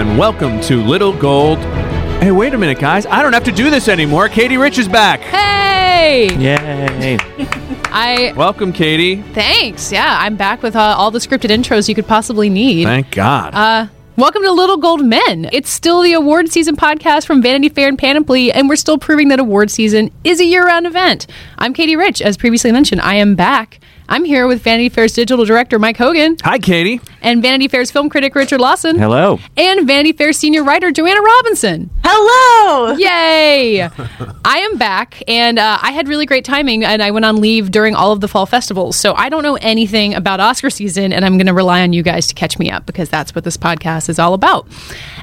and welcome to Little Gold. Hey, wait a minute, guys. I don't have to do this anymore. Katie Rich is back. Hey! Yay! I Welcome, Katie. thanks. Yeah, I'm back with uh, all the scripted intros you could possibly need. Thank God. Uh, welcome to Little Gold Men. It's still the award season podcast from Vanity Fair and Panoply, and we're still proving that award season is a year-round event. I'm Katie Rich, as previously mentioned. I am back. I'm here with Vanity Fair's digital director Mike Hogan Hi, Katie. and Vanity Fair's film critic Richard Lawson. Hello. And Vanity Fair senior writer Joanna Robinson. Hello. Yay! I am back, and uh, I had really great timing, and I went on leave during all of the fall festivals. So I don't know anything about Oscar season, and I'm going to rely on you guys to catch me up because that's what this podcast is all about.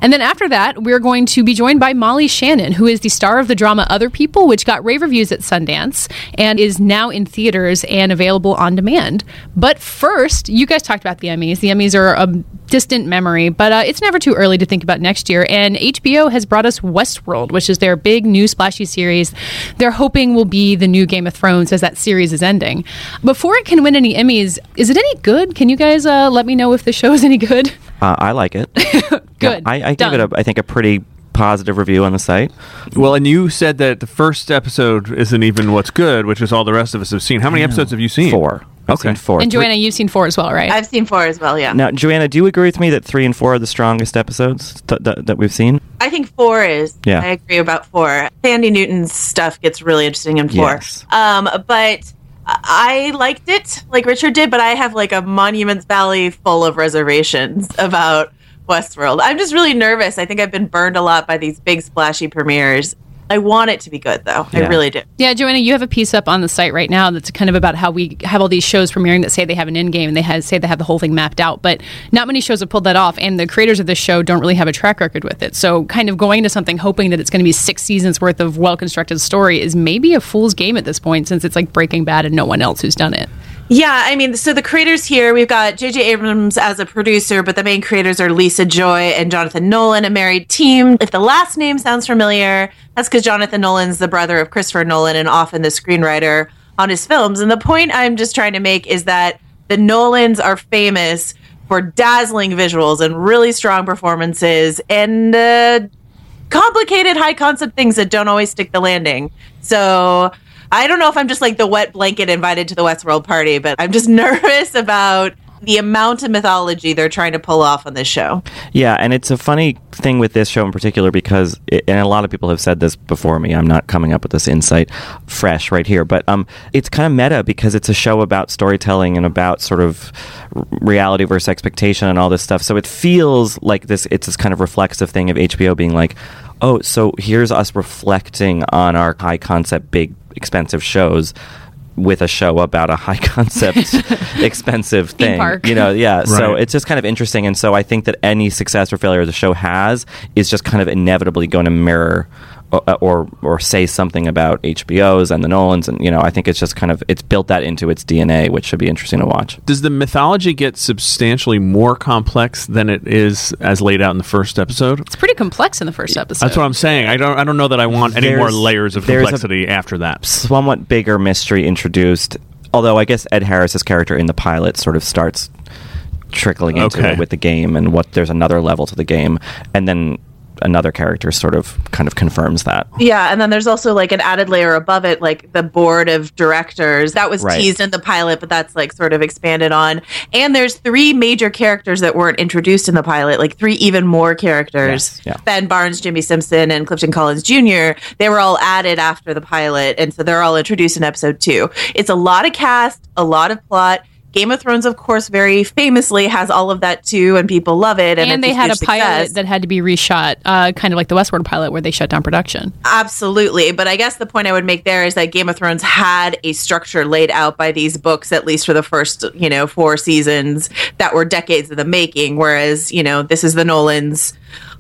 And then after that, we're going to be joined by Molly Shannon, who is the star of the drama Other People, which got rave reviews at Sundance and is now in theaters and available on demand. But first, you guys talked about the Emmys. The Emmys are a distant memory, but uh, it's never too early to think about next year. And HBO has brought us Westworld, which is their big new splashy series. They're hoping will be the new Game of Thrones as that series is ending. Before it can win any Emmys, is it any good? Can you guys uh, let me know if the show is any good? Uh, I like it. Good. I, I Done. gave it a, I think, a pretty positive review on the site. Well, and you said that the first episode isn't even what's good, which is all the rest of us have seen. How many episodes have you seen? Four. I've Okay. seen four. And Joanna, you've seen four as well, right? I've seen four as well. Yeah. Now, Joanna, do you agree with me that three and four are the strongest episodes th- th- that we've seen? I think four is. Yeah. I agree about four. Thandie Newton's stuff gets really interesting in four. Yes. Um, but I liked it like Richard did, but I have like a Monuments Valley full of reservations about Westworld. I'm just really nervous. I think I've been burned a lot by these big splashy premieres. I want it to be good though. I really do. Yeah, Joanna, you have a piece up on the site right now that's kind of about how we have all these shows premiering that say they have an end game and they have, say they have the whole thing mapped out, but not many shows have pulled that off, and the creators of this show don't really have a track record with it. So, kind of going to something hoping that it's going to be six seasons worth of well constructed story is maybe a fool's game at this point, since it's like Breaking Bad and no one else who's done it. Yeah, I mean, so the creators here, we've got J.J. Abrams as a producer, but the main creators are Lisa Joy and Jonathan Nolan, a married team. If the last name sounds familiar, that's because Jonathan Nolan's the brother of Christopher Nolan and often the screenwriter on his films. And the point I'm just trying to make is that the Nolans are famous for dazzling visuals and really strong performances and uh, complicated high concept things that don't always stick the landing. So I don't know if I'm just like the wet blanket invited to the Westworld party, but I'm just nervous about the amount of mythology they're trying to pull off on this show. Yeah, and it's a funny thing with this show in particular because, it, and a lot of people have said this before me. I'm not coming up with this insight fresh right here, but um, it's kind of meta because it's a show about storytelling and about sort of reality versus expectation and all this stuff. So it feels like this. It's this kind of reflexive thing of HBO being like, oh, so here's us reflecting on our high concept, big, expensive shows. With a show about a high concept, expensive thing, you know, yeah. So it's just kind of interesting, and so I think that any success or failure the show has is just kind of inevitably going to mirror or, or or say something about HBO's and the Nolans, and you know, I think it's just kind of it's built that into its DNA, which should be interesting to watch. Does the mythology get substantially more complex than it is as laid out in the first episode? It's pretty complex in the first episode. That's what I'm saying. I don't. I don't know that I want any more layers of there's a- complexity after that. Somewhat bigger mystery introduced, although I guess Ed Harris's character in the pilot sort of starts trickling into Okay. it with the game, and what there's another level to the game, and then another character sort of kind of confirms that. Yeah, and then there's also like an added layer above it, like the board of directors. That was Right. teased in the pilot, but that's like sort of expanded on. And there's three major characters that weren't introduced in the pilot, like three even more characters. Yeah. Ben Barnes, Jimmy Simpson, and Clifton Collins Jr. They were all added after the pilot, and so they're all introduced in episode two. It's a lot of cast, a lot of plot. Game of Thrones, of course, very famously has all of that too, and people love it. and it's they had a huge pilot success. that had to be reshot, uh, kind of like the Westworld pilot, where they shut down production. Absolutely. But I guess the point I would make there is that Game of Thrones had a structure laid out by these books, at least for the first, you know, four seasons that were decades in the making. Whereas, you know, this is the Nolans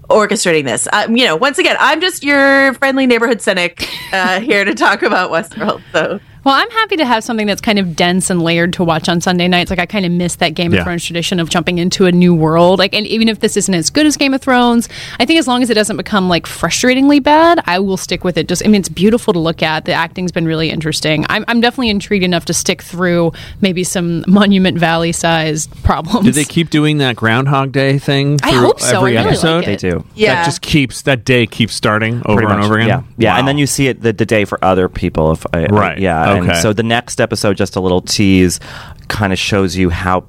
orchestrating this. Um, you know, once again, I'm just your friendly neighborhood cynic uh, here to talk about Westworld. So Well, I'm happy to have something that's kind of dense and layered to watch on Sunday nights. Like I kind of miss that Game Yeah. of Thrones tradition of jumping into a new world. Like, and even if this isn't as good as Game of Thrones, I think as long as it doesn't become like frustratingly bad, I will stick with it. Just, I mean, it's beautiful to look at. The acting's been really interesting. I'm, I'm definitely intrigued enough to stick through maybe some Monument Valley sized problems. Do they keep doing that Groundhog Day thing? I through hope so. Every I really episode. like They do. Yeah. That just keeps that day keeps starting over Pretty and much. over again. Yeah, yeah, Wow. and then you see it the, the day for other people. If I, I- Right. yeah, Okay. And so the next episode, just a little tease, kind of shows you how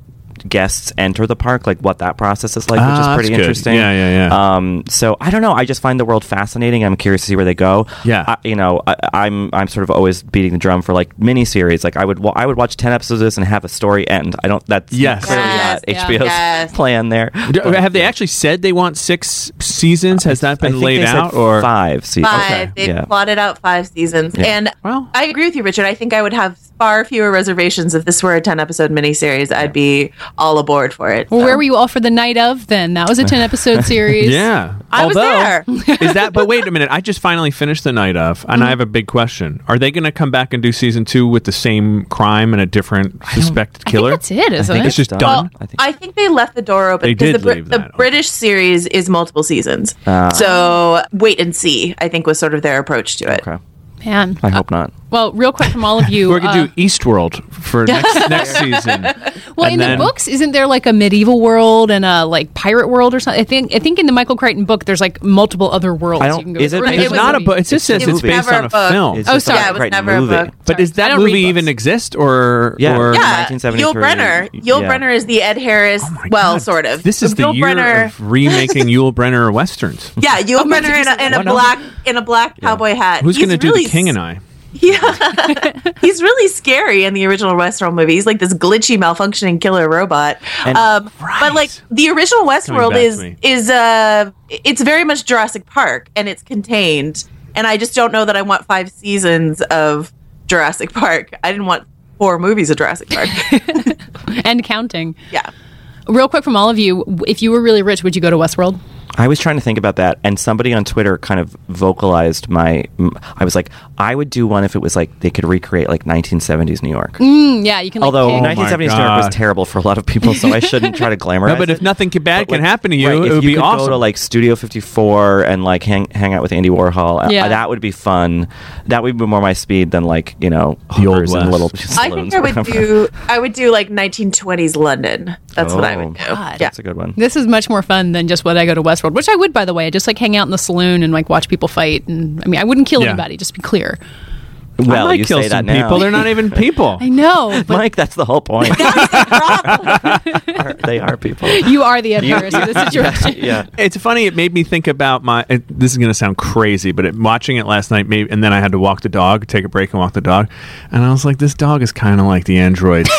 guests enter the park, like what that process is like, which Ah, is pretty interesting. Yeah, yeah, yeah. Um, so I don't know. I just find the world fascinating. I'm curious to see where they go. Yeah. I, you know, I, I'm I'm sort of always beating the drum for like miniseries. Like I would wa- I would watch ten episodes of this and have a story end. I don't. That's Yes. clearly Yes, not yeah. HBO's Yes. plan there. Do- But, have they yeah. actually said they want six seasons? Has that I been think laid they said out or five seasons? Five. They've Yeah. plotted out five seasons. Yeah. And Well- I agree with you, Richard. I think I would have far fewer reservations if this were a 10 episode miniseries. I'd be all aboard for it. Well, So. where were you all for the night of then? That was a 10 episode series. Yeah. I was there. is that but wait a minute, I just finally finished the night of and I have a big question. Are they gonna come back and do season two with the same crime and a different suspected I killer? think that's it, isn't think it? It's just done. done. Well, I I think- think, they left the door open They because did the, Brit- leave the open. British series is multiple seasons. Ah. so wait and see, I think was sort of their approach to it. Okay. Man. I hope not. Well, real quick from all of you. We're gonna uh, do Eastworld for next next season. Well, And in then- the books, isn't there like a medieval world and a like pirate world or something? I think I think in the Michael Crichton book, there's like multiple other worlds. I don't- you can go is it- or in it It's not a book. It just says It it's based on a a book. film. It's Oh, sorry. Yeah, it was Crichton never a movie. book. But does that movie even exist or Yeah. or Yeah, 1973. Yul Brynner. Yul Yeah. Brynner is the Ed Harris. Oh well, sort of. This is the year Brynner. of remaking Yul Brynner westerns. yeah, Yul Brynner in a, in a Why not? black in a black cowboy hat. Who's going to do the King and I? Yeah, he's really scary in the original Westworld movie. He's like this glitchy, malfunctioning killer robot. And- um, But like the original Westworld is is uh, it's very much Jurassic Park, and it's contained. And I just don't know that I want five seasons of Jurassic Park. I didn't want four movies of Jurassic Park. and counting. yeah. Real quick from all of you, if you were really rich, would you go to Westworld? I was trying to think about that, and somebody on Twitter kind of vocalized my. I was like, I would do one if it was like they could recreate like 1970s New York. Mm, yeah, you can. Like, Although pick- 1970s New York was terrible for a lot of people, so I shouldn't try to glamorize. No, but if it. nothing ca- bad But, can like, happen to you, right, it if would you be could awesome. Go to like Studio 54 and like hang hang out with Andy Warhol. uh, Yeah. that would be fun. That would be more my speed than like you know The Old hookers and West. little. I think I would do. I would do like 1920s London. That's what I Oh, would do. God. Yeah. That's a good one. This is much more fun than just what I go to Westworld, which I would, by the way. I just like hang out in the saloon and like watch people fight. And I mean, I wouldn't kill Yeah. anybody. Just be clear. Well, I might you kill say some that now. people. They're not even people. I know, but Mike, that's the whole point. Are- they are people. you are the Ed Harris of the situation. yeah. It's funny. It made me think about my. It, this is going to sound crazy, but it, watching it last night, maybe, and then I had to walk the dog, take a break, and walk the dog, and I was like, this dog is kind of like the androids.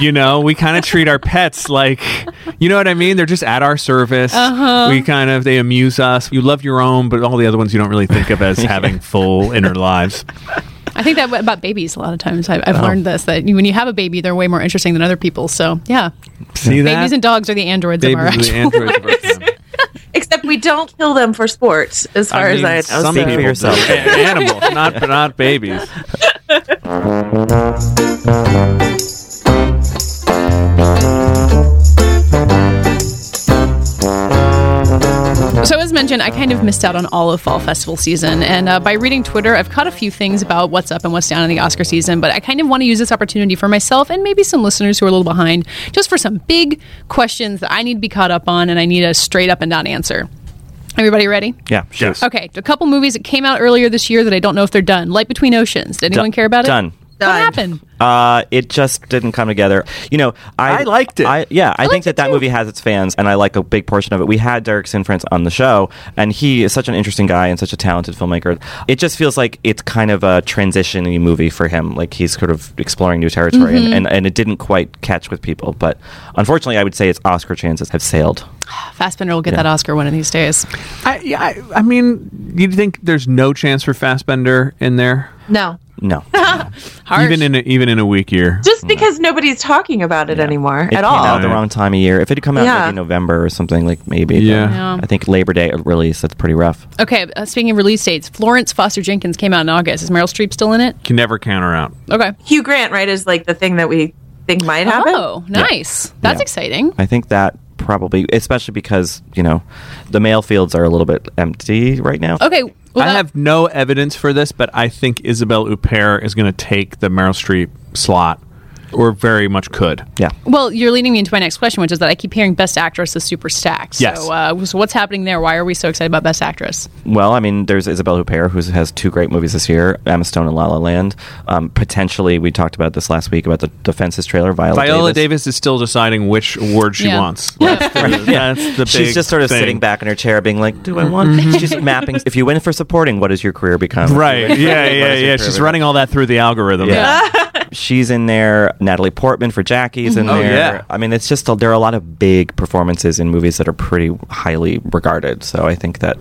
You know, we kind of treat our pets like, you know what I mean? They're just at our service. Uh-huh. We kind of they amuse us. You love your own, but all the other ones you don't really think of as having full inner lives. I think that about babies a lot of times. I, I've Oh. learned this that when you have a baby, they're way more interesting than other people. So yeah, See that? babies and dogs are the androids of our Babies the actual androids of our. Except we don't kill them for sports, as far mean, as I know. some people yourself. Animals, not not babies. So, I kind of missed out on all of fall festival season. And uh, by reading Twitter, I've caught a few things about what's up and what's down in the Oscar season. But I kind of want to use this opportunity for myself and maybe some listeners who are a little behind, just for some big questions that I need to be caught up on and I need a straight up and down answer. Everybody ready? Yeah. Sure. Yes. Okay, a couple movies that came out earlier this year that I don't know if they're done. Light Between Oceans. Did anyone Done. care about it? Done. What happened? Uh, it just didn't come together. You know, I, I liked it. I, yeah, I, think that that too. movie has its fans, and I like a big portion of it. We had Derek Cianfrance on the show, and he is such an interesting guy and such a talented filmmaker. It just feels like it's kind of a transitioning movie for him. Like he's sort of exploring new territory, Mm-hmm. and, and, and it didn't quite catch with people. But unfortunately, I would say its Oscar chances have sailed. Fassbender will get Yeah. that Oscar one of these days. I, yeah, I, I mean, you think there's no chance for Fassbender in there? No. No, Harsh. Even in a, even in a weak year. Just because nobody's talking about it anymore it at came all. out the wrong time of year. If it had come out Yeah. maybe November or something, like maybe. Yeah. Yeah. I think Labor Day release. That's pretty rough. okay, uh, speaking of release dates, Florence Foster Jenkins came out in August. Is Meryl Streep still in it? Can never count her out. Okay. Hugh Grant, right, is like the thing that we think might happen. Oh, nice. That's Yeah. exciting. I think that probably, especially because you know, the male fields are a little bit empty right now. Okay. Well, I that- have no evidence for this, but I think Isabelle Huppert is going to take the Meryl Streep slot, or very much could. Yeah. Well, you're leading me into my next question, which is that I keep hearing Best Actress is super stacked. Yes. So, uh, so what's happening there? Why are we so excited about Best Actress? Well, I mean, there's Isabelle Huppert, who has two great movies this year: Emma Stone and La La Land. Um, potentially, we talked about this last week about the Defenses trailer. Viola, Viola Davis. Davis. is still deciding which award she Yeah. wants. That's the, that's the She's just sort of thing. sitting back in her chair, being like, "Do I want?" She's mapping. If you win for supporting, what does your career become? Right. win Yeah, yeah, yeah. She's become? running all that through the algorithm. Yeah. She's in there. Natalie Portman for Jackie's in Oh, there. yeah. I mean, it's just there are a lot of big performances in movies that are pretty highly regarded. So I think that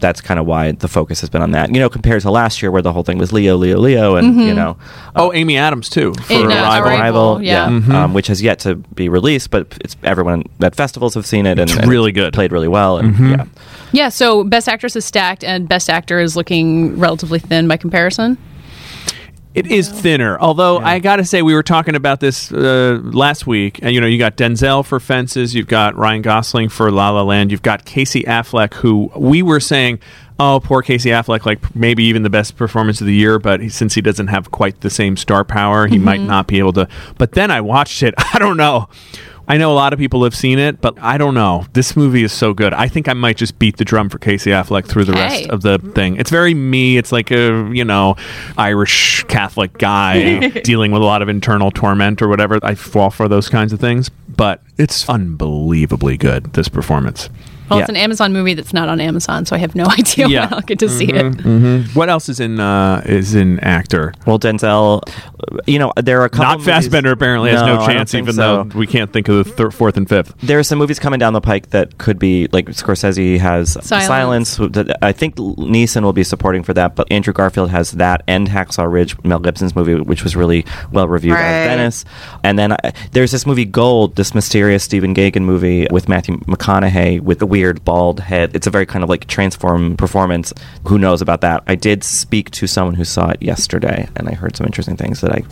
that's kind of why the focus has been on that. You know, compared to last year where the whole thing was Leo, Leo, Leo, and you know, Oh, Amy Adams too for In, uh, Arrival. Arrival. Arrival, yeah. um, which has yet to be released, but it's everyone at festivals have seen it and It's and really good. played really well, and yeah. Yeah. So Best Actress is stacked, and Best Actor is looking relatively thin by comparison. It is thinner, although I got to say we were talking about this uh, last week. And you know, you got Denzel for Fences, you've got Ryan Gosling for La La Land, you've got Casey Affleck, who we were saying, oh, poor Casey Affleck, like maybe even the best performance of the year, but he, since he doesn't have quite the same star power, he might not be able to. But then I watched it. I don't know. I know a lot of people have seen it, but I don't know. This movie is so good. I think I might just beat the drum for Casey Affleck through the rest of the thing. It's very me. It's like a, you know, Irish Catholic guy dealing with a lot of internal torment or whatever. I fall for those kinds of things, but it's unbelievably good, this performance. Well, Yeah. it's an Amazon movie that's not on Amazon, so I have no idea Yeah. when I'll get to see it. What else is in uh, is in actor? Well, Denzel, you know, there are a couple Not movies- Fassbender apparently has No, no chance, even so. though we can't think of the thir- fourth and fifth. there are some movies coming down the pike that could be like Scorsese has Silence. Silence. I think Neeson will be supporting for that, but Andrew Garfield has that and Hacksaw Ridge, Mel Gibson's movie, which was really well reviewed Right. at Venice. And then uh, there's this movie Gold, this mysterious Stephen Gaghan movie with Matthew McConaughey with the weird bald head. It's a very kind of like transform performance. Who knows about that? I did speak to someone who saw it yesterday, and I heard some interesting things that I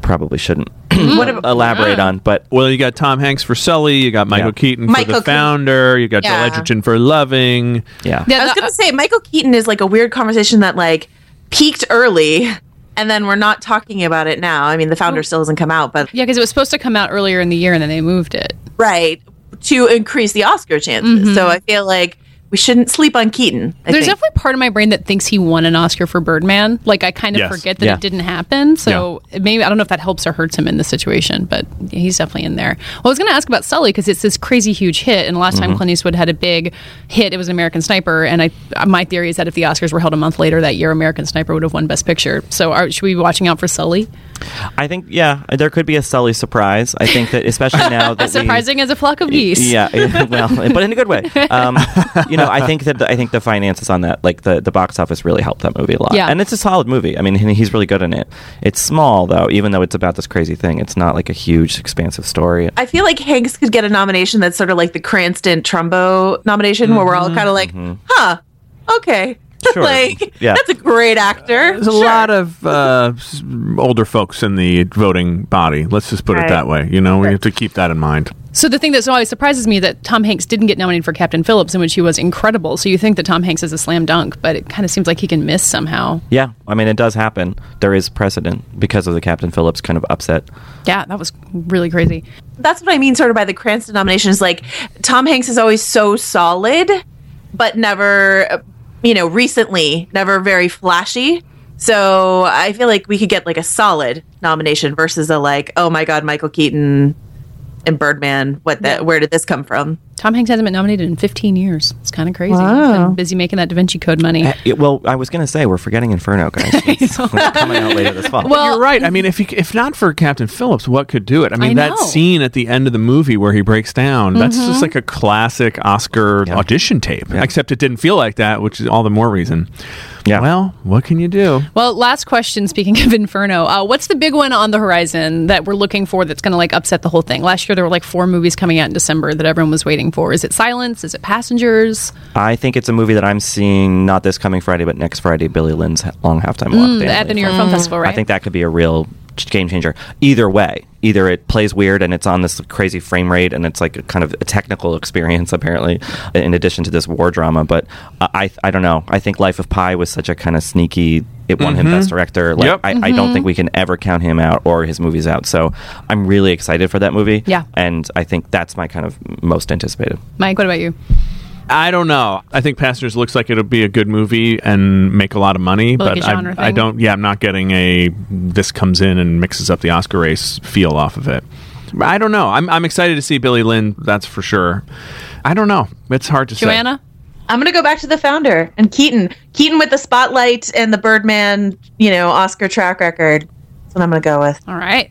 probably shouldn't mm-hmm. What about- elaborate uh-huh. on, but. Well, you got Tom Hanks for Sully, you got Michael Yeah. Keaton for Michael the Keaton. founder, you got Yeah. Joel Edgerton for Loving. Yeah. Yeah, I was gonna uh, say Michael Keaton is like a weird conversation that like peaked early, and then we're not talking about it now. I mean, the founder still hasn't come out, but yeah, because it was supposed to come out earlier in the year, and then they moved it. right to increase the Oscar chances. So mm-hmm. I feel like we shouldn't sleep on Keaton. I There's think. definitely part of my brain that thinks he won an Oscar for Birdman. Like I kind of Yes. forget that Yeah. it didn't happen. So maybe I don't know if that helps or hurts him in the situation, but he's definitely in there. Well, I was going to ask about Sully because it's this crazy huge hit, and last time Clint Eastwood had a big hit, it was American Sniper. And I, my theory is that if the Oscars were held a month later that year, American Sniper would have won Best Picture. So are, should we be watching out for Sully? I think yeah, there could be a Sully surprise. I think that especially now that As surprising as a flock of geese. yeah, well, but in a good way. Um, you know, I think that the, I think the finances on that, like the the box office, really helped that movie a lot. Yeah. and it's a solid movie. I mean, he's really good in it. It's small though, even though it's about this crazy thing. It's not like a huge, expansive story. I feel like Hanks could get a nomination that's sort of like the Cranston Trumbo nomination, where we're all mm-hmm. kind of like, mm-hmm. huh, okay. Sure. like, Yeah. that's a great actor. There's a lot of uh, older folks in the voting body. Let's just put it that way. You know, we have to keep that in mind. So the thing that always surprises me that Tom Hanks didn't get nominated for Captain Phillips, in which he was incredible. So you think that Tom Hanks is a slam dunk, but it kind of seems like he can miss somehow. Yeah, I mean, it does happen. There is precedent because of the Captain Phillips kind of upset. Yeah, that was really crazy. that's what I mean, sort of by the Cranston nomination. Is like Tom Hanks is always so solid, but never, uh, you know, recently never very flashy. So I feel like we could get like a solid nomination versus a like, oh my god, Michael Keaton and Birdman. What? Yeah. Where did this come from? Tom Hanks hasn't been nominated in 15 years. It's kind of crazy. Wow. He's been busy making that Da Vinci Code money. Uh, it- well, I was going to say we're forgetting Inferno, guys. It's coming out later this fall. Well- You're right. I mean, if you, if not for Captain Phillips, what could do it? I mean, I that. Mm-hmm. scene at the end of the movie where he breaks down, that's just like a classic Oscar audition tape. Yeah. Except it didn't feel like that, which is all the more reason. Yeah. Well, what can you do? Well, last question. Speaking of Inferno, uh, what's the big one on the horizon that we're looking for that's going to like upset the whole thing? Last year there were like four movies coming out in December that everyone was waiting for. Is it Silence? Is it Passengers? I think it's a movie that I'm seeing not this coming Friday, but next Friday. Billy Lynn's long halftime walk. Mm, at the New York Film Festival, right? I think that could be a real game changer. Either way, either it plays weird and it's on this crazy frame rate and it's like a kind of a technical experience apparently, in addition to this war drama. But I, I, I don't know. I think Life of Pi was such a kind of sneaky. It won him mm-hmm. Best Director. Like Yep. I, I don't mm-hmm. think we can ever count him out or his movies out. So I'm really excited for that movie. Yeah. and I think that's my kind of most anticipated. Mike, what about you? I don't know. I think Passengers looks like it'll be a good movie and make a lot of money, Like a but genre I, I thing? don't. Yeah, I'm not getting a this comes in and mixes up the Oscar race feel off of it. I don't know. I'm I'm excited to see Billy Lynn. That's for sure. I don't know. It's hard to say. Joanna? I'm gonna go back to the founder and Keaton. Keaton with the spotlight and the Birdman, you know, Oscar track record. That's what I'm gonna go with. All right.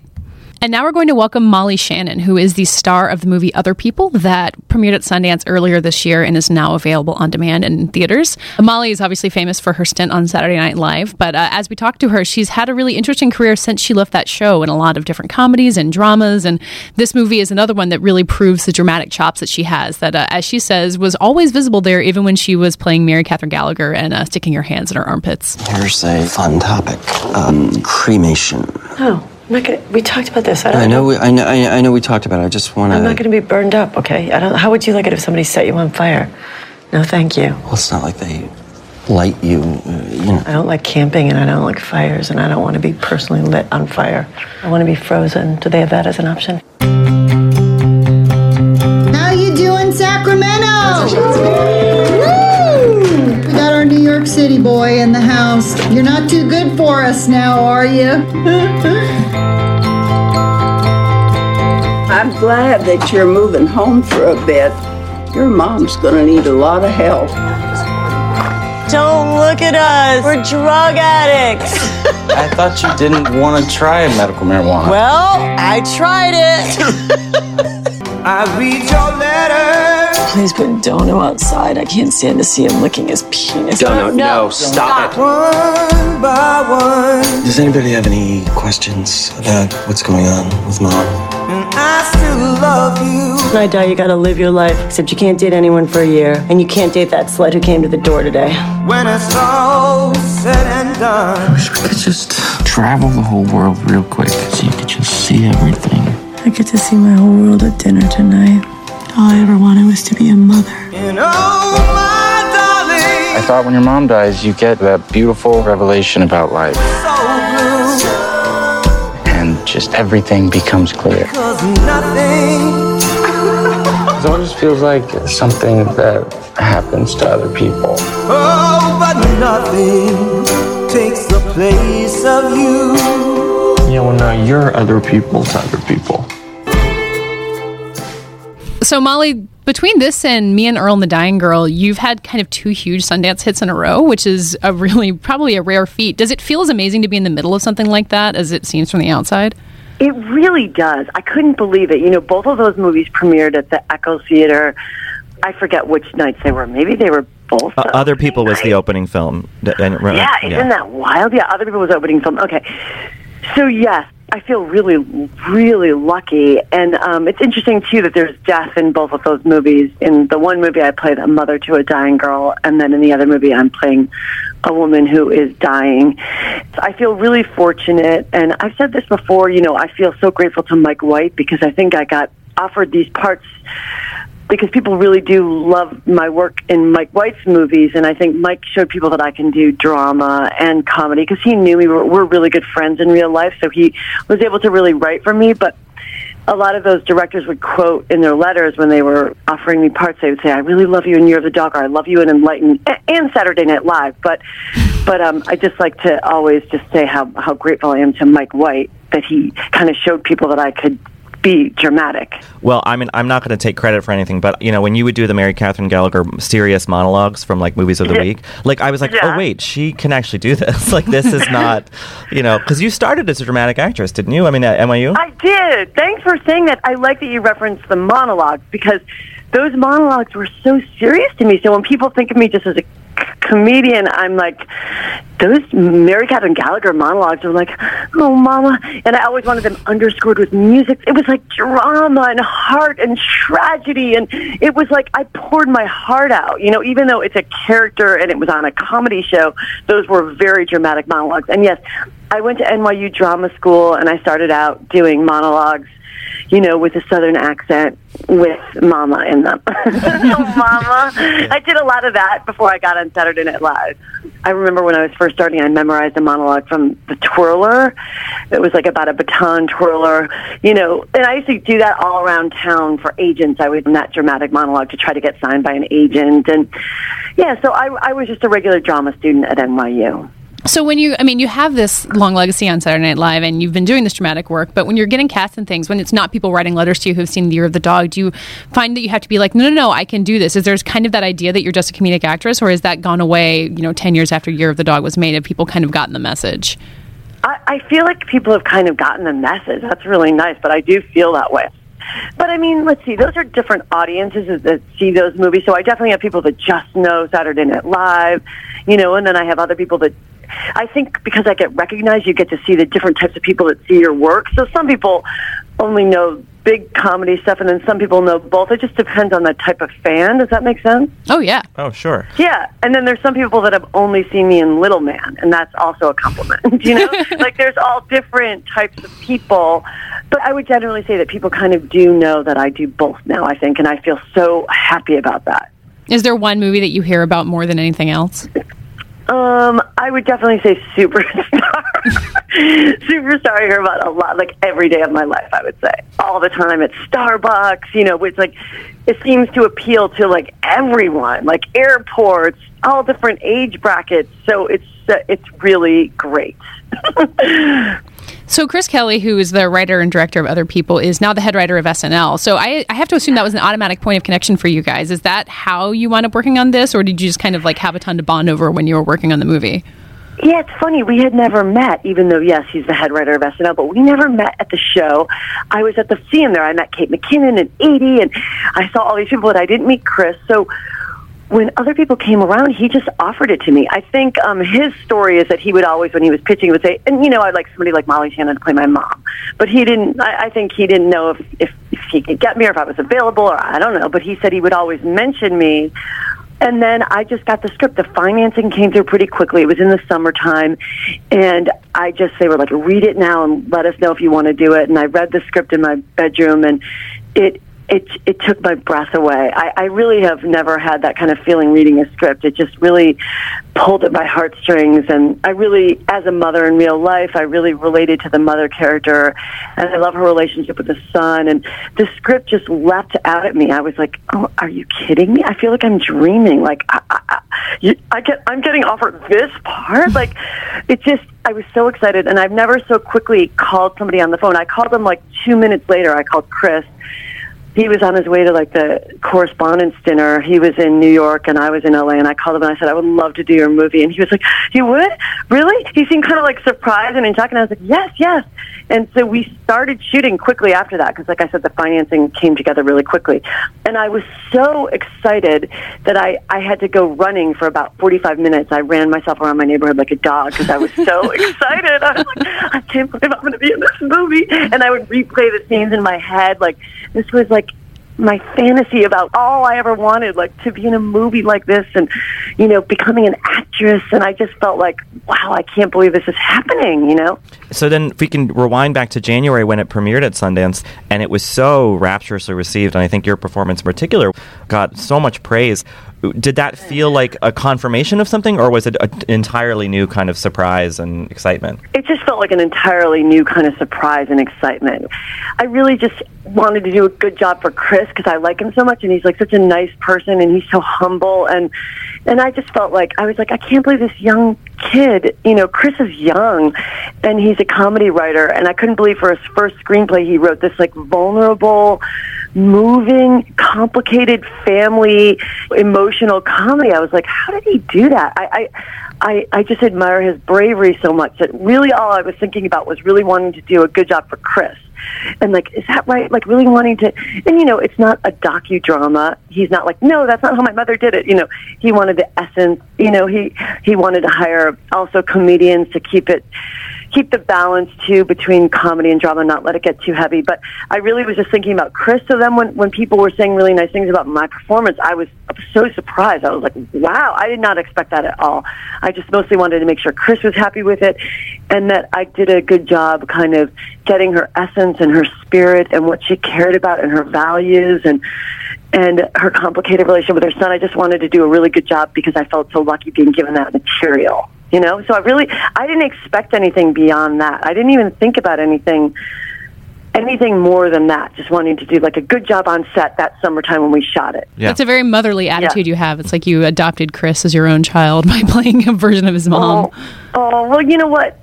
And now we're going to welcome Molly Shannon, who is the star of the movie Other People that premiered at Sundance earlier this year and is now available on demand in theaters. Molly is obviously famous for her stint on Saturday Night Live, but uh, as we talked to her, she's had a really interesting career since she left that show in a lot of different comedies and dramas. And this movie is another one that really proves the dramatic chops that she has, that, uh, as she says, was always visible there even when she was playing Mary Catherine Gallagher and uh, sticking her hands in her armpits. Here's a fun topic: um, cremation. Oh, I'm not gonna. We talked about this. I don't I know, we, I know, I I know. We talked about it. I just want to. I'm not gonna be burned up. Okay. I don't. How would you like it if somebody set you on fire? No, thank you. Well, it's not like they light you. Uh, you know. I don't like camping and I don't like fires and I don't want to be personally lit on fire. I want to be frozen. Do they have that as an option? How you doing, Sacramento? City boy in the house. You're not too good for us now, are you? I'm glad that you're moving home for a bit. Your mom's gonna need a lot of help. Don't look at us. We're drug addicts. I thought you didn't want to try medical marijuana. well, I tried it. I read your letter. Please put Dono outside. I can't stand to see him licking his penis. no, no, stop it. One by one, Does anybody have any questions about what's going on with mom? and I still love you. When I die, you gotta live your life. Except you can't date anyone for a year, and you can't date that slut who came to the door today. When it's all said and done. I wish we could just travel the whole world real quick so you could just see everything. I get to see my whole world at dinner tonight. All I ever wanted was to be a mother. And oh, my darling, I thought when your mom dies, you get that beautiful revelation about life, so and just everything becomes clear. Cause nothing It always feels like something that happens to other people. Oh, but nothing takes the place of you. You know, when uh, you're other people's other people. So, Molly, between this and Me and Earl and the Dying Girl, you've had kind of two huge Sundance hits in a row, which is a really, probably a rare feat. Does it feel as amazing to be in the middle of something like that as it seems from the outside? It really does. I couldn't believe it. You know, both of those movies premiered at the Eccles Theater. I forget which nights they were. Maybe they were both. Uh, Other People was the opening film. And- uh, Yeah, isn't that wild? Yeah, Other People was opening film. Okay. So, yes, I feel really, really lucky. And um, it's interesting, too, that there's death in both of those movies. In the one movie, I played a mother to a dying girl. And then in the other movie, I'm playing a woman who is dying. I feel really fortunate. And I've said this before, you know, I feel so grateful to Mike White because I think I got offered these parts because people really do love my work in Mike White's movies, and I think Mike showed people that I can do drama and comedy because he knew we were, we're really good friends in real life, so he was able to really write for me. But a lot of those directors would quote in their letters when they were offering me parts. They would say, "I really love you in Year of the Dog," or "I love you in Enlightened," and Saturday Night Live. But but um, I just like to always just say how how grateful I am to Mike White that he kind of showed people that I could be dramatic. Well, I mean, I'm not going to take credit for anything, but you know, when you would do the Mary Catherine Gallagher serious monologues from like movies of the Yeah. week, like I was like, oh, Yeah. oh wait, she can actually do this. like this is not, you know, because you started as a dramatic actress, didn't you? I mean, at NYU. I did. Thanks for saying that. I like that you referenced the monologues because those monologues were so serious to me. So when people think of me just as a comedian, I'm like, those Mary Catherine Gallagher monologues are like, oh, mama. And I always wanted them underscored with music. It was like drama and heart and tragedy. And it was like I poured my heart out. You know, even though it's a character and it was on a comedy show, those were very dramatic monologues. And yes, I went to NYU drama school and I started out doing monologues you know, with a southern accent with mama in them. oh, mama. I did a lot of that before I got on Saturday Night Live. I remember when I was first starting, I memorized a monologue from The Twirler. It was like about a baton twirler, you know, and I used to do that all around town for agents. I would in that dramatic monologue to try to get signed by an agent. And yeah, so I, I was just a regular drama student at NYU. So when you, I mean, you have this long legacy on Saturday Night Live, and you've been doing this dramatic work. But when you're getting cast and things, when it's not people writing letters to you who've seen The Year of the Dog, do you find that you have to be like, no, no, no, I can do this? Is there kind of that idea that you're just a comedic actress, or has that gone away? You know, ten years after Year of the Dog was made, have people kind of gotten the message? I, I feel like people have kind of gotten the message. That's really nice, but I do feel that way. But I mean, let's see, those are different audiences that see those movies. So I definitely have people that just know Saturday Night Live, you know, and then I have other people that I think because I get recognized, you get to see the different types of people that see your work. So some people only know big comedy stuff, and then some people know both. It just depends on the type of fan. Does that make sense? Oh yeah. Oh sure. Yeah, and then there's some people that have only seen me in Little Man, and that's also a compliment. You know, like there's all different types of people, but I would generally say that people kind of do know that I do both now. I think, and I feel so happy about that. Is there one movie that you hear about more than anything else? Um, I would definitely say Superstar. Superstar I hear about a lot, like every day of my life. I would say all the time at Starbucks. You know, it's like it seems to appeal to like everyone, like airports, all different age brackets. So it's uh, it's really great. So Chris Kelly, who is the writer and director of Other People, is now the head writer of SNL. So I, I have to assume that was an automatic point of connection for you guys. Is that how you wound up working on this, or did you just kind of like have a ton to bond over when you were working on the movie? Yeah, it's funny. We had never met, even though, yes, he's the head writer of SNL, but we never met at the show. I was at the him there. I met Kate McKinnon and Edie, and I saw all these people, but I didn't meet Chris. So when other people came around, he just offered it to me. I think um, his story is that he would always, when he was pitching, would say, and you know, I'd like somebody like Molly Shannon to play my mom. But he didn't, I, I think he didn't know if, if, if he could get me or if I was available or I don't know. But he said he would always mention me. And then I just got the script. The financing came through pretty quickly. It was in the summertime. And I just, they were like, read it now and let us know if you want to do it. And I read the script in my bedroom and it, it, it took my breath away. I, I really have never had that kind of feeling reading a script. It just really pulled at my heartstrings. And I really, as a mother in real life, I really related to the mother character. And I love her relationship with the son. And the script just leapt out at me. I was like, oh, are you kidding me? I feel like I'm dreaming. Like, I, I, I, you, I get, I'm getting offered this part. Like, it just, I was so excited. And I've never so quickly called somebody on the phone. I called them like two minutes later. I called Chris he was on his way to like the correspondence dinner. He was in New York and I was in LA and I called him and I said, I would love to do your movie. And he was like, you would? Really? He seemed kind of like surprised and in shock. And I was like, yes, yes. And so we started shooting quickly after that because, like I said, the financing came together really quickly. And I was so excited that I, I had to go running for about 45 minutes. I ran myself around my neighborhood like a dog because I was so excited. I was like, I can't believe I'm going to be in this movie. And I would replay the scenes in my head. Like, this was like my fantasy about all I ever wanted, like to be in a movie like this and, you know, becoming an actress. And I just felt like, wow, I can't believe this is happening, you know? So then, if we can rewind back to January when it premiered at Sundance, and it was so rapturously received, and I think your performance in particular got so much praise. Did that feel like a confirmation of something, or was it an entirely new kind of surprise and excitement? It just felt like an entirely new kind of surprise and excitement. I really just wanted to do a good job for Chris because I like him so much, and he's like such a nice person, and he's so humble, and and I just felt like I was like, I can't believe this young kid, you know, Chris is young and he's a comedy writer and I couldn't believe for his first screenplay he wrote this like vulnerable, moving, complicated family emotional comedy. I was like, how did he do that? I, I I, I just admire his bravery so much that really all I was thinking about was really wanting to do a good job for Chris. And like, is that right? Like really wanting to, and you know, it's not a docudrama. He's not like, no, that's not how my mother did it. You know, he wanted the essence. You know, he he wanted to hire also comedians to keep it keep the balance too between comedy and drama, not let it get too heavy. But I really was just thinking about Chris. So then when, when people were saying really nice things about my performance, I was, I was so surprised. I was like, wow, I did not expect that at all. I just mostly wanted to make sure Chris was happy with it and that I did a good job kind of getting her essence and her spirit and what she cared about and her values and and her complicated relationship with her son. I just wanted to do a really good job because I felt so lucky being given that material you know so i really i didn't expect anything beyond that i didn't even think about anything anything more than that just wanting to do like a good job on set that summertime when we shot it yeah. that's a very motherly attitude you have. It's like you adopted Chris as your own child by playing a version of his mom. oh, oh well you know what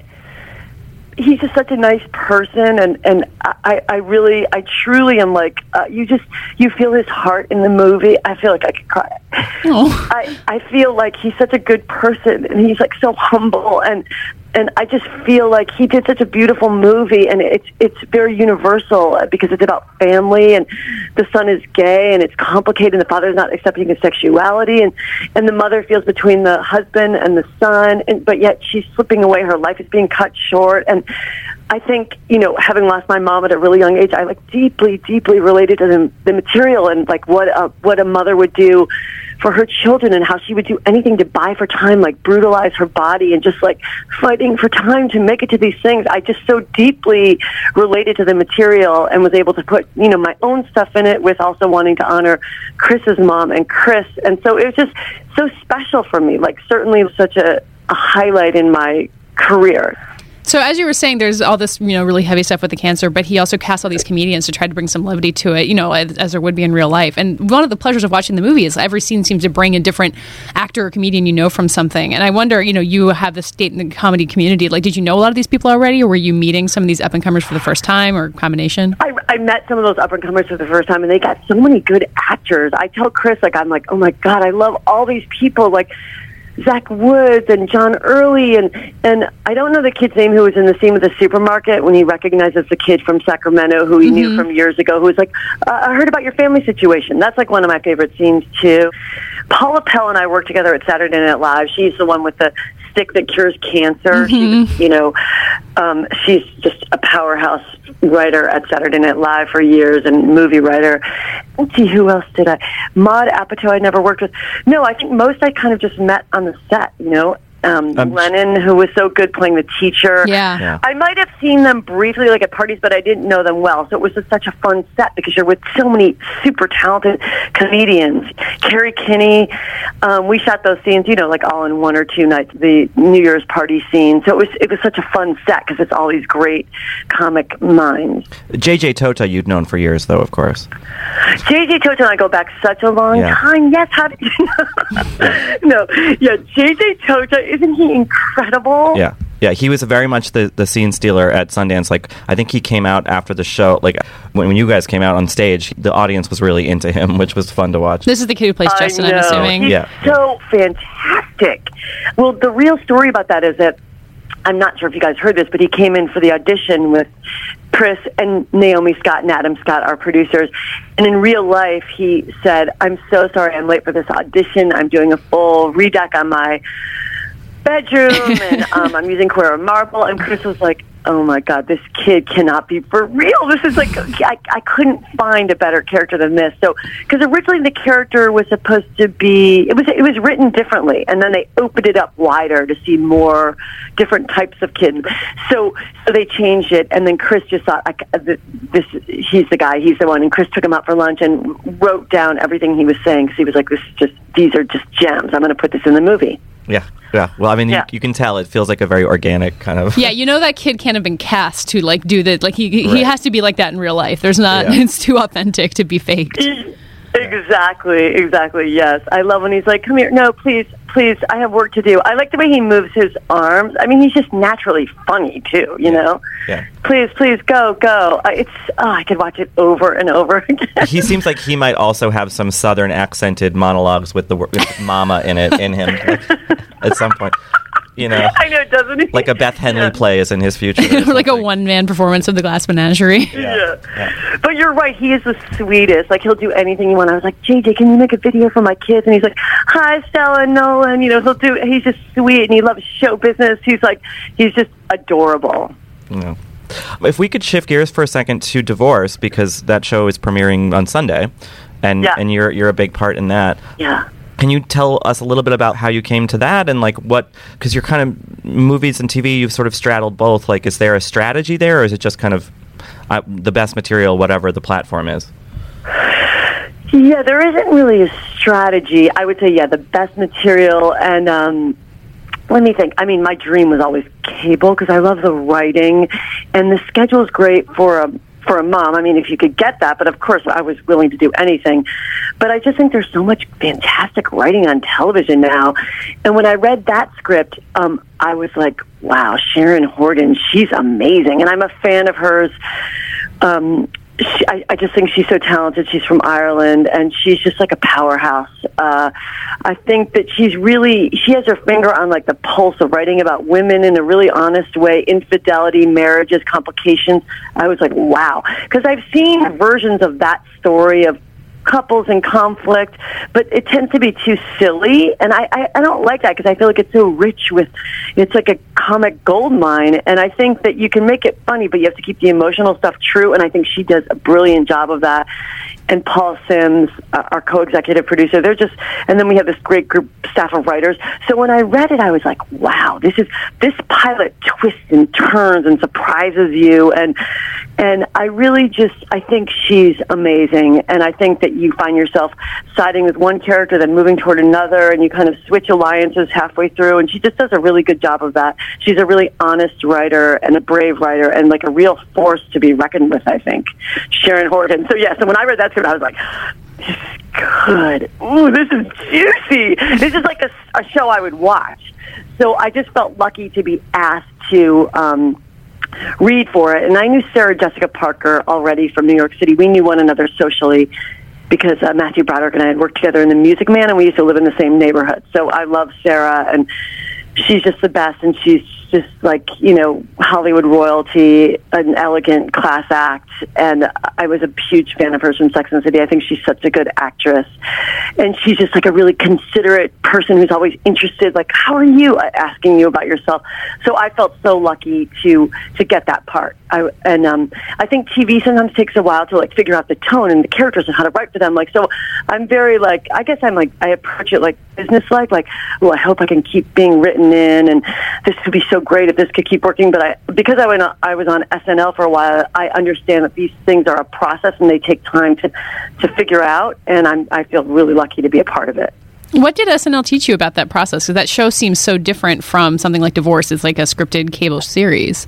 he's just such a nice person and and i i really i truly am like uh, you just you feel his heart in the movie. I feel like i could cry. I i feel like he's such a good person and he's like so humble and and I just feel like he did such a beautiful movie, and it's it's very universal uh, because it's about family, and the son is gay, and it's complicated, and the father is not accepting his sexuality, and and the mother feels between the husband and the son, and but yet she's slipping away. Her life is being cut short, and I think you know, having lost my mom at a really young age, I like deeply, deeply related to the, the material and like what a what a mother would do for her children and how she would do anything to buy for time, like brutalize her body and just like fighting for time to make it to these things. I just so deeply related to the material and was able to put, you know, my own stuff in it with also wanting to honor Chris's mom and Chris. And so it was just so special for me, like certainly such a, a highlight in my career. So as you were saying, there's all this you know really heavy stuff with the cancer, but he also cast all these comedians to try to bring some levity to it, you know, as, as there would be in real life. And one of the pleasures of watching the movie is every scene seems to bring a different actor or comedian you know from something. And I wonder, you know, you have this state in the comedy community. Like, did you know a lot of these people already, or were you meeting some of these up and comers for the first time, or combination? I, I met some of those up and comers for the first time, and they got so many good actors. I tell Chris, like, I'm like, oh my god, I love all these people, like. Zach Woods and John Early and and I don't know the kid's name who was in the scene with the supermarket when he recognizes the kid from Sacramento who he knew from years ago who was like uh, I heard about your family situation. That's like one of my favorite scenes too. Paula Pell and I worked together at Saturday Night Live. She's the one with the stick that cures cancer. She's, you know, um, she's just a powerhouse writer at Saturday Night Live for years and movie writer. Let's see, who else did I? Maud Apatow, I never worked with. No, I think most I kind of just met on the set, you know. Um, Um, Lennon, who was so good playing the teacher. Yeah. Yeah. I might have seen them briefly, like at parties, but I didn't know them well. So it was just such a fun set because you're with so many super talented comedians. Kerri Kenney, um, we shot those scenes, you know, like all in one or two nights. The New Year's party scene. So it was it was such a fun set because it's all these great comic minds. JJ Tota, you'd known for years, though, of course. JJ Tota and I go back such a long Yeah. time. Yes, how did you know? no, yeah, JJ Tota, isn't he incredible? Yeah. Yeah, he was very much the, the scene stealer at Sundance. Like, I think he came out after the show. Like, when, when you guys came out on stage, the audience was really into him, which was fun to watch. This is the kid who plays I Justin, I'm assuming. He's Yeah. so fantastic. Well, the real story about that is that I'm not sure if you guys heard this, but he came in for the audition with Chris and Naomi Scott and Adam Scott, our producers. And in real life, he said, I'm so sorry I'm late for this audition. I'm doing a full redeck on my bedroom and um, I'm using Carrara Marble. And Chris was like, oh my God, this kid cannot be for real. This is like, I, I couldn't find a better character than this. So, because originally the character was supposed to be, it was, it was written differently. And then they opened it up wider to see more different types of kids. So, so they changed it. And then Chris just thought, I, c- this, he's the guy, he's the one. And Chris took him out for lunch and wrote down everything he was saying. Because he was like, this is just, these are just gems. I'm going to put this in the movie. Yeah. Yeah. Well, I mean, Yeah. you, you can tell it feels like a very organic kind of. Yeah, you know that kid can't have been cast to like do the like he he Right. has to be like that in real life. There's not Yeah. it's too authentic to be faked. Exactly, exactly. Yes, I love when he's like, "Come here, no, please, please, I have work to do." I like the way he moves his arms. I mean, he's just naturally funny too. You know, Yeah. please, please, go, go. It's oh, I could watch it over and over again. he seems like he might also have some southern accented monologues with the word with mama in it in him at some point. You know, I know, doesn't he? like a Beth Henley play is in his future. or like a one man performance of the Glass Menagerie. Yeah. But you're right. He is the sweetest. Like he'll do anything you want. I was like, JJ, can you make a video for my kids? And he's like, Hi, Stella and Nolan. You know, he'll do. He's just sweet and he loves show business. He's like, he's just adorable. Yeah. If we could shift gears for a second to divorce because that show is premiering on Sunday, and Yeah. and you're you're a big part in that. Yeah. Can you tell us a little bit about how you came to that and like what? Because you're kind of movies and TV, you've sort of straddled both. Like, is there a strategy there, or is it just kind of uh, the best material, whatever the platform is? Yeah, there isn't really a strategy. I would say, yeah, the best material and um, let me think. I mean, my dream was always cable because I love the writing, and the schedule is great for a for a mom. I mean, if you could get that, but of course, I was willing to do anything. But I just think there's so much fantastic writing on television now, and when I read that script, um, I was like, wow, Sharon Horgan, she's amazing, and I'm a fan of hers. Um, she, I, I just think she's so talented. She's from Ireland, and she's just like a powerhouse. Uh, I think that she's really she has her finger on like the pulse of writing about women in a really honest way, infidelity, marriages, complications. I was like, wow, because I've seen versions of that story of couples in conflict, but it tends to be too silly, and I I, I don't like that because I feel like it's so rich with it's like a comic gold mine, and I think that you can make it funny, but you have to keep the emotional stuff true, and I think she does a brilliant job of that. And Paul Simms, uh, our co-executive producer, they're just, and then we have this great group staff of writers. So when I read it, I was like, wow, this is this pilot twists and turns and surprises you, and and I really just I think she's amazing, and I think that you find yourself siding with one character, then moving toward another, and you kind of switch alliances halfway through, and she just does a really good job of that. She's a really honest writer and a brave writer, and like a real force to be reckoned with. I think Sharon Horgan. So yeah, so when I read that I was like. This is good. Ooh, this is juicy. This is like a, a show I would watch. So I just felt lucky to be asked to um, read for it. And I knew Sarah Jessica Parker already from New York City. We knew one another socially because uh, Matthew Broderick and I had worked together in the Music Man, and we used to live in the same neighborhood. So I love Sarah, and she's just the best, and she's just like you know Hollywood royalty, an elegant class act, and I was a huge fan of hers from Sex and the City. I think she's such a good actress, and she's just like a really considerate person who's always interested. Like, how are you? uh, Asking you about yourself. So I felt so lucky to to get that part. I, and um, I think TV sometimes takes a while to like figure out the tone and the characters and how to write for them. Like, so I'm very like I guess I'm like I approach it like business like like oh I hope I can keep being written in and this would be so great if this could keep working. But I because I went on, I was on SNL for a while, I understand that these things are a process and they take time to to figure out. And I'm I feel really lucky to be a part of it. What did SNL teach you about that process? Because that show seems so different from something like Divorce. It's like a scripted cable series.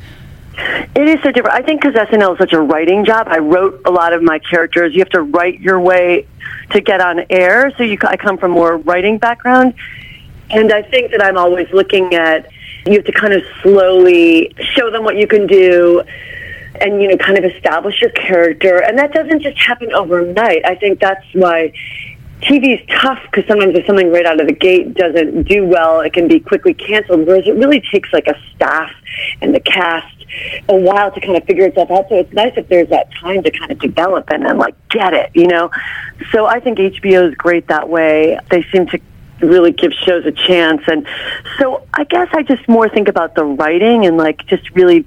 It is so different. I think because SNL is such a writing job. I wrote a lot of my characters. You have to write your way to get on air. So you, I come from more writing background, and I think that I'm always looking at. You have to kind of slowly show them what you can do, and you know, kind of establish your character. And that doesn't just happen overnight. I think that's why TV is tough because sometimes if something right out of the gate doesn't do well, it can be quickly canceled. Whereas it really takes like a staff and the cast a while to kind of figure itself out. So it's nice if there's that time to kind of develop and then like get it, you know. So I think HBO is great that way. They seem to really give shows a chance, and so I guess I just more think about the writing and like just really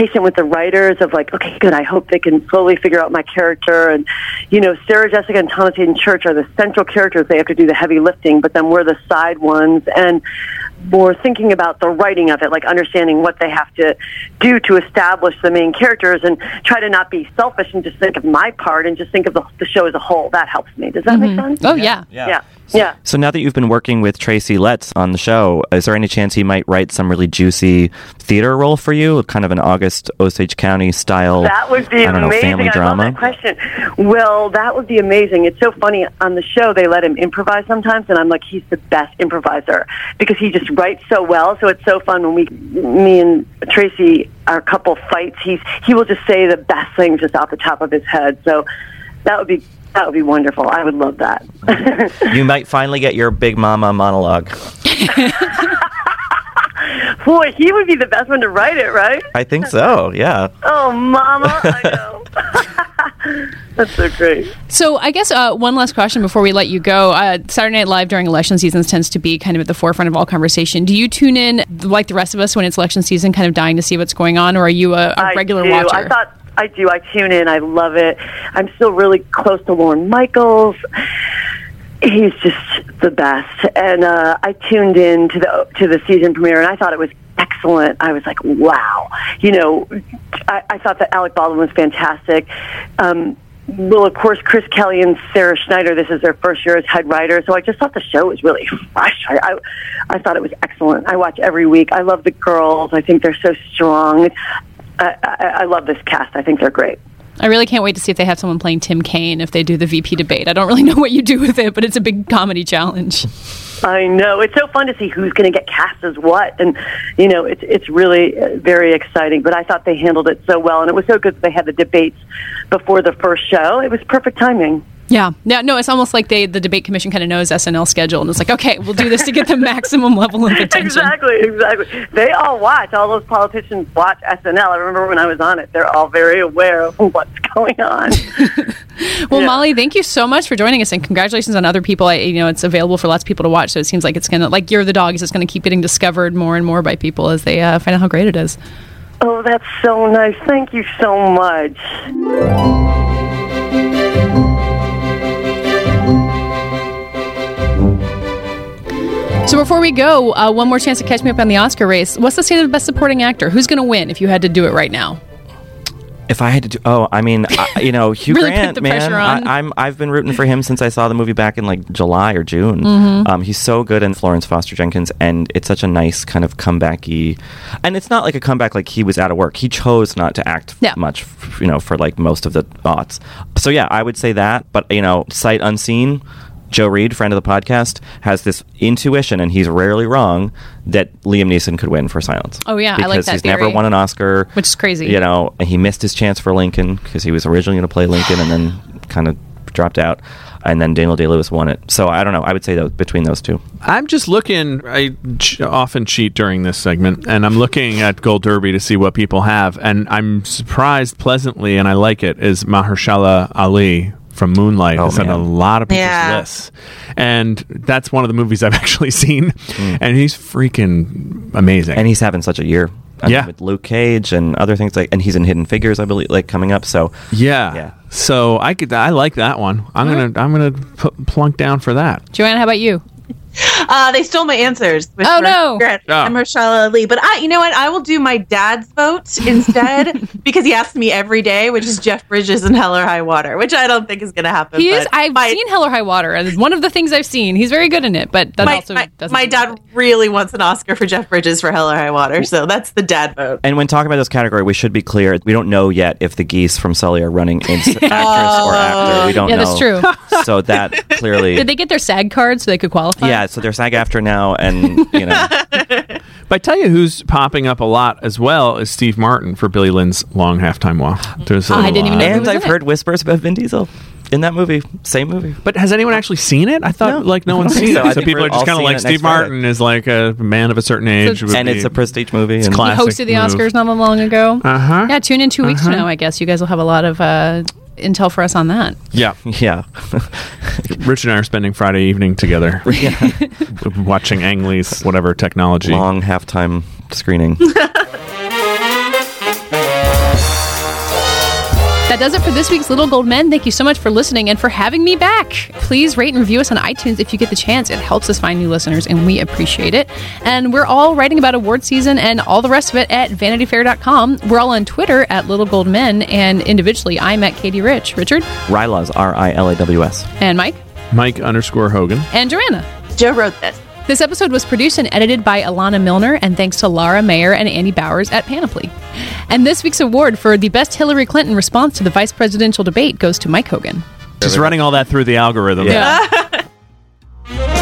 patient with the writers of like, okay, good. I hope they can slowly figure out my character. And, you know, Sarah Jessica and Thomas Haden Church are the central characters. They have to do the heavy lifting, but then we're the side ones. And more thinking about the writing of it, like understanding what they have to do to establish the main characters and try to not be selfish and just think of my part and just think of the, the show as a whole. That helps me. Does that make mm-hmm. sense? Oh, yeah. Yeah. Yeah. Yeah. So now that you've been working with Tracy Letts on the show, is there any chance he might write some really juicy theater role for you, kind of an August Osage County style? That would be I don't amazing. know, family I drama. love that question. Well, that would be amazing. It's so funny on the show they let him improvise sometimes, and I'm like, he's the best improviser because he just writes so well. So it's so fun when we, me and Tracy, our couple fights. He's he will just say the best things just off the top of his head. So that would be that would be wonderful. I would love that. you might finally get your Big Mama monologue. Boy, he would be the best one to write it, right? I think so. Yeah. Oh, Mama, I know. That's so great. So I guess uh, one last question before we let you go. Uh, Saturday Night Live during election seasons tends to be kind of at the forefront of all conversation. Do you tune in like the rest of us when it's election season, kind of dying to see what's going on, or are you a regular do. watcher? I thought I do. I tune in. I love it. I'm still really close to Lorne Michaels. He's just the best, and uh, I tuned in to the to the season premiere, and I thought it was excellent. I was like, wow. You know, I, I thought that Alec Baldwin was fantastic. Um, well, of course, Chris Kelly and Sarah Schneider. This is their first year as head writer, so I just thought the show was really fresh. I, I, I thought it was excellent. I watch every week. I love the girls. I think they're so strong. I, I, I love this cast. I think they're great. I really can't wait to see if they have someone playing Tim Kaine if they do the VP debate. I don't really know what you do with it, but it's a big comedy challenge. I know it's so fun to see who's going to get cast as what, and you know it's it's really uh, very exciting. But I thought they handled it so well, and it was so good that they had the debates before the first show. It was perfect timing. Yeah, yeah, no, it's almost like they the debate commission kind of knows SNL schedule, and it's like, okay, we'll do this to get the maximum level of attention. Exactly, exactly. They all watch. All those politicians watch SNL. I remember when I was on it. They're all very aware of what's going on. Well, Molly, thank you so much for joining us, and congratulations on other people. I, you know, it's available for lots of people to watch, so it seems like it's gonna like you're the dogs. It's gonna keep getting discovered more and more by people as they uh, find out how great it is. Oh, that's so nice. Thank you so much. So before we go, uh, one more chance to catch me up on the Oscar race. What's the state of the best supporting actor? Who's going to win if you had to do it right now? If I had to do, oh, I mean, I, you know, Hugh Really Grant, man. I, I'm I've been rooting for him since I saw the movie back in like July or June. Mhm. Um, he's so good in Florence Foster Jenkins, and it's such a nice kind of comebacky, and it's not like a comeback like he was out of work. He chose not to act much, you know, for like most of the aughts. So yeah, I would say that, but you know, sight unseen. Joe Reed, friend of the podcast, has this intuition, and he's rarely wrong, that Liam Neeson could win for Silence. Oh, yeah, I because like that he's theory. never won an Oscar, Which is crazy. You know, and he missed his chance for Lincoln because he was originally going to play Lincoln, and then kind of dropped out. And then Daniel Day Lewis won it. So I don't know. I would say that between those two. I'm just looking. I ch- often cheat during this segment, and I'm looking at Gold Derby to see what people have, and I'm surprised pleasantly, and I like it. Is Mahershala Ali from Moonlight? Oh, it's on a lot of people's Yeah. lists, and that's one of the movies I've actually seen, Mm. and he's freaking amazing. And he's having such a year. I mean, Yeah. with Luke Cage and other things like, and he's in Hidden Figures, I believe, like coming up. So yeah, Yeah. So I could. I like that one. I'm gonna. I'm gonna p- plunk down for that. Joanna, how about you? Uh, they stole my answers. With Oh, no. regret. Oh. I'm Mahershala Ali. But I, you know what? I will do my dad's vote instead because he asks me every day, which is Jeff Bridges and Hell or High Water, which I don't think is going to happen. He is. I've seen Hell or High Water, and one of the things I've seen. He's very good in it, but that my, also my, doesn't. my dad really wants an Oscar for Jeff Bridges for Hell or High Water, so that's the dad vote. And when talking about this category, we should be clear. We don't know yet if the geese from Sully are running in actress or actor. We don't Yeah, know. that's true. So that clearly. Did they get their SAG card so they could qualify? yeah, so they're SAG-AFTRA now, and you know, But I tell you who's popping up a lot as well is Steve Martin for Billy Lynn's Long Halftime Walk. There's a I didn't even know he and I've in it. heard whispers about Vin Diesel in that movie, same movie. But has anyone actually seen it? I thought No. like no one's seen think so. it. So think people we're are just all kind of seeing like it Steve next Friday. Martin is like a man of a certain age, would and be- it's a prestige movie. It's and He classic hosted the move. Oscars not long ago. Uh huh. Yeah, tune in 2 weeks from Uh-huh. now. I guess you guys will have a lot of uh, intel for us on that. Yeah, yeah. Rich and I are spending Friday evening together, watching Ang Lee's whatever technology. long halftime screening. does it for this week's Little Gold Men. Thank you so much for listening and for having me back. Please rate and review us on iTunes if you get the chance. It helps us find new listeners, and we appreciate it. And we're all writing about award season and all the rest of it at vanityfair.com. We're all on Twitter at Little Gold Men, and individually, I'm at Katey Rich. Richard Rylaws, R I L A W S. and Mike. Mike underscore Hogan. And Joanna. Joe wrote this. This episode was produced and edited by Alana Milner, and thanks to Laura Mayer and Andy Bowers at Panoply. And this week's award for the best Hillary Clinton response to the vice presidential debate goes to Mike Hogan. Just running all that through the algorithm. Yeah.